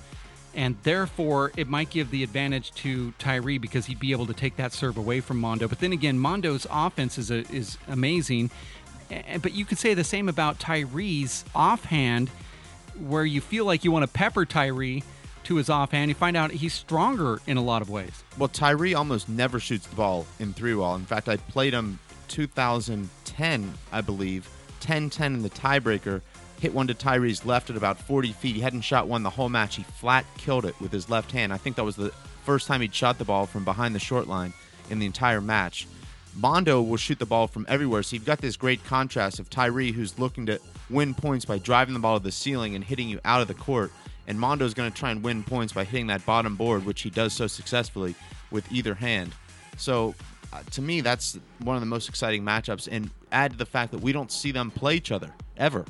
And therefore, it might give the advantage to Tyree because he'd be able to take that serve away from Mondo. But then again, Mondo's offense is a, is amazing. But you could say the same about Tyree's offhand, where you feel like you want to pepper Tyree to his offhand. You find out he's stronger in a lot of ways. Well, Tyree almost never shoots the ball in three wall. In fact, I played him 2010, I believe, 10 10 in the tiebreaker. Hit one to Tyree's left at about 40 feet. He hadn't shot one the whole match. He flat killed it with his left hand. I think that was the first time he'd shot the ball from behind the short line in the entire match. Mondo will shoot the ball from everywhere. So you've got this great contrast of Tyree, who's looking to win points by driving the ball to the ceiling and hitting you out of the court. And Mondo's going to try and win points by hitting that bottom board, which he does so successfully with either hand. So uh, to me, that's one of the most exciting matchups. And add to the fact that we don't see them play each other ever.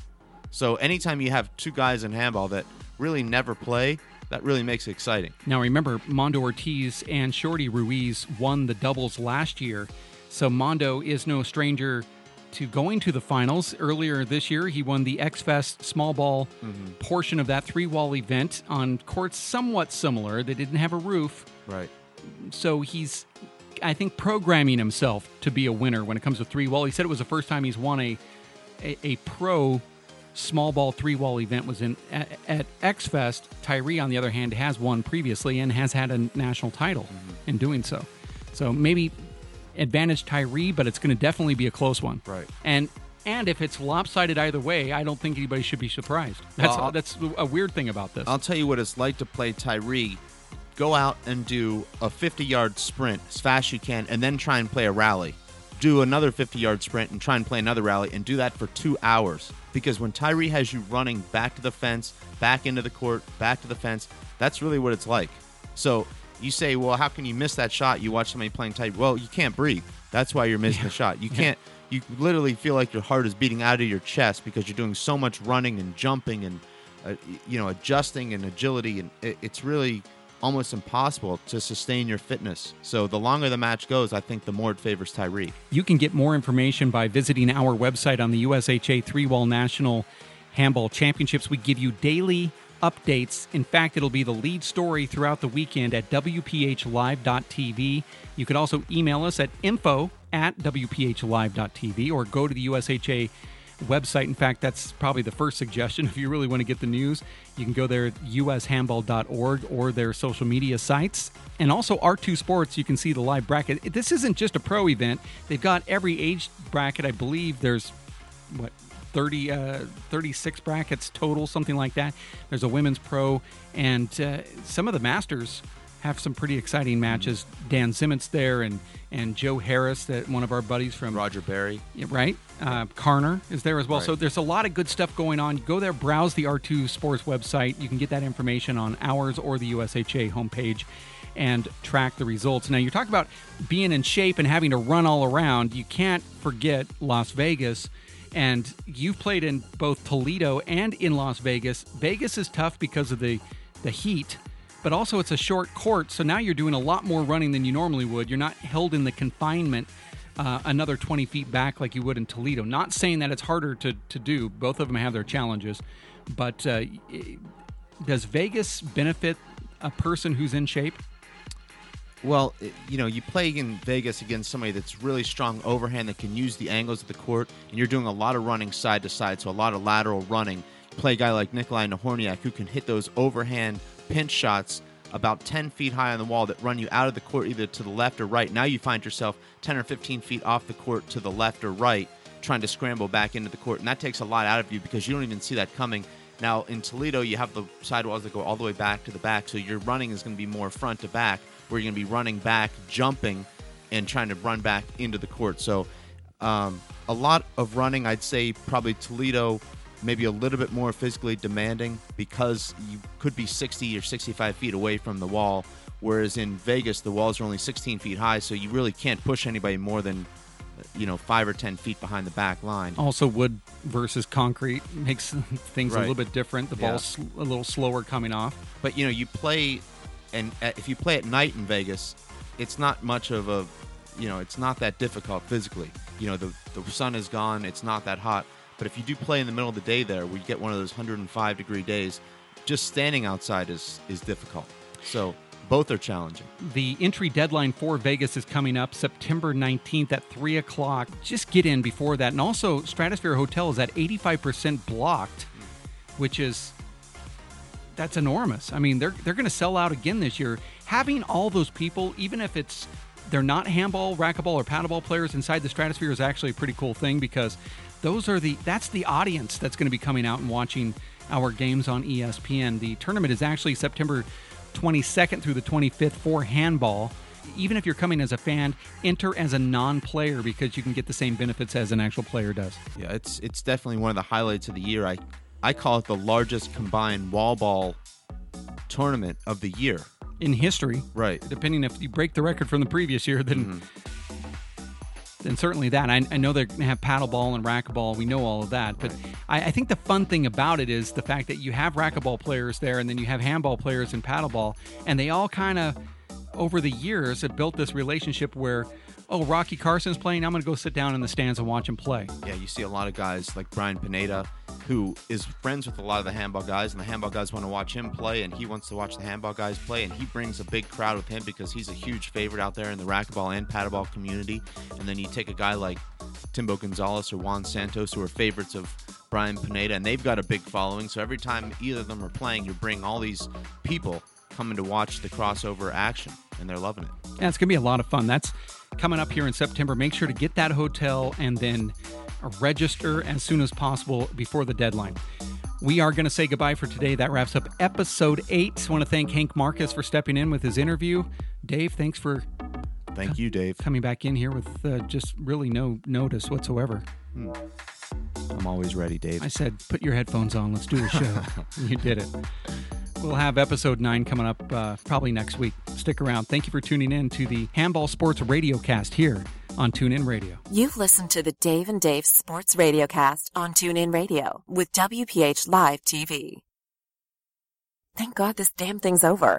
So anytime you have two guys in handball that really never play, that really makes it exciting. Now, remember, Mondo Ortiz and Shorty Ruiz won the doubles last year. So Mondo is no stranger to going to the finals. Earlier this year, he won the X Fest small ball mm-hmm. portion of that three wall event on courts somewhat similar. They didn't have a roof. Right. So he's, I think, programming himself to be a winner when it comes to three wall. He said it was the first time he's won a, a, a pro small ball three wall event was in at, at X Fest. Tyree, on the other hand, has won previously and has had a national title mm-hmm. in doing so. So maybe advantage Tyree, but it's going to definitely be a close one. Right. And and if it's lopsided either way, I don't think anybody should be surprised. That's Well, that's a weird thing about this. I'll tell you what it's like to play Tyree. Go out and do a 50 yard sprint as fast as you can, and then try and play a rally. Do another 50 yard sprint and try and play another rally, and do that for two hours. Because when Tyree has you running back to the fence, back into the court, back to the fence, that's really what it's like. So you say, well, how can you miss that shot? You watch somebody playing tight. Well, you can't breathe. That's why you're missing the shot. You can't. You literally feel like your heart is beating out of your chest because you're doing so much running and jumping and uh, you know adjusting and agility, and it, it's really almost impossible to sustain your fitness. So the longer the match goes, I think the more it favors Tyree. You can get more information by visiting our website on the USHA Three Wall National Handball Championships. We give you daily updates. In fact, it'll be the lead story throughout the weekend at WPHLive.tv. You can also email us at info at WPHLive.tv or go to the USHA website. In fact, that's probably the first suggestion. If you really want to get the news, you can go there at ushandball.org or their social media sites. And also R2 Sports, you can see the live bracket. This isn't just a pro event. They've got every age bracket. I believe there's what 30 uh, 36 brackets total, something like that. There's a women's pro and uh, some of the masters have some pretty exciting matches. Dan Zimmons there, and and Joe Harris, that one of our buddies from Roger Berry, yeah, right? Uh, Karner is there as well. Right. So there's a lot of good stuff going on. Go there, browse the R2 Sports website. You can get that information on ours or the USHA homepage. And track the results. Now, you're talking about being in shape and having to run all around. You can't forget Las Vegas. And you've played in both Toledo and in Las Vegas. Vegas is tough because of the, the heat but also it's a short court, so now you're doing a lot more running than you normally would. You're not held in the confinement uh, another 20 feet back like you would in Toledo. Not saying that it's harder to, to do, both of them have their challenges, but uh, does Vegas benefit a person who's in shape? Well, you know, you play in Vegas against somebody that's really strong overhand that can use the angles of the court, and you're doing a lot of running side to side, so a lot of lateral running. play a guy like Nikolai Nahorniak who can hit those overhand pinch shots about 10 feet high on the wall that run you out of the court either to the left or right. Now you find yourself 10 or 15 feet off the court to the left or right trying to scramble back into the court. And that takes a lot out of you because you don't even see that coming. Now in Toledo, you have the sidewalls that go all the way back to the back. So your running is going to be more front to back where you're going to be running back, jumping, and trying to run back into the court. So um, a lot of running, I'd say probably Toledo maybe a little bit more physically demanding because you could be 60 or 65 feet away from the wall. Whereas in Vegas, the walls are only 16 feet high, so you really can't push anybody more than, you know, five or 10 feet behind the back line. Also, wood versus concrete makes things Right. a little bit different. The ball's a little slower coming off. But you know, you play, and at, if you play at night in Vegas, it's not much of a, you know, it's not that difficult physically. You know, the the sun is gone, it's not that hot. But if you do play in the middle of the day there, where you get one of those 105 degree days, just standing outside is is difficult. So both are challenging. The entry deadline for Vegas is coming up September 19th at 3 o'clock. Just get in before that. And also, Stratosphere Hotel is at 85% blocked, which is. That's enormous. I mean, they're they're going to sell out again this year. Having all those people, even if it's they're not handball, racquetball, or paddleball players inside the Stratosphere, is actually a pretty cool thing because those are the that's the audience that's going to be coming out and watching our games on ESPN. The tournament is actually September 22nd through the 25th for handball. Even if you're coming as a fan, enter as a non-player because you can get the same benefits as an actual player does. Yeah, it's it's definitely one of the highlights of the year. I I call it the largest combined wall ball tournament of the year. in history. Right. Depending if you break the record from the previous year, then Mm-hmm. then certainly that. I, I know they're going to have paddleball and racquetball. We know all of that, but I, I think the fun thing about it is the fact that you have racquetball players there, and then you have handball players in paddleball, and they all kind of over the years have built this relationship where. Oh, Rocky Carson's playing. I'm going to go sit down in the stands and watch him play. Yeah, you see a lot of guys like Brian Pineda, who is friends with a lot of the handball guys, and the handball guys want to watch him play, and he wants to watch the handball guys play, and he brings a big crowd with him because he's a huge favorite out there in the racquetball and paddleball community. And then you take a guy like Timbo Gonzalez or Juan Santos, who are favorites of Brian Pineda, and they've got a big following. So every time either of them are playing, you bring all these people coming to watch the crossover action, and they're loving it. Yeah, it's going to be a lot of fun. That's coming up here in September. Make sure to get that hotel and then register as soon as possible before the deadline. We are going to say goodbye for today. That wraps up episode eight. I want to thank Hank Marcus for stepping in with his interview. Dave, thanks for Thank you, Dave. coming back in here with uh, just really no notice whatsoever. I'm always ready, Dave. I said, put your headphones on. Let's do the show. you did it. We'll have episode nine coming up uh, probably next week. Stick around. Thank you for tuning in to the Handball Sports Radio Cast here on TuneIn Radio. You've listened to the Dave and Dave Sports Radiocast on TuneIn Radio with WPH Live TV. Thank God this damn thing's over.